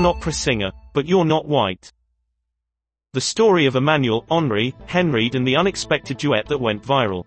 an opera singer, but you're not white. The story of Emmanuel, Henri, Henried and the unexpected duet that went viral.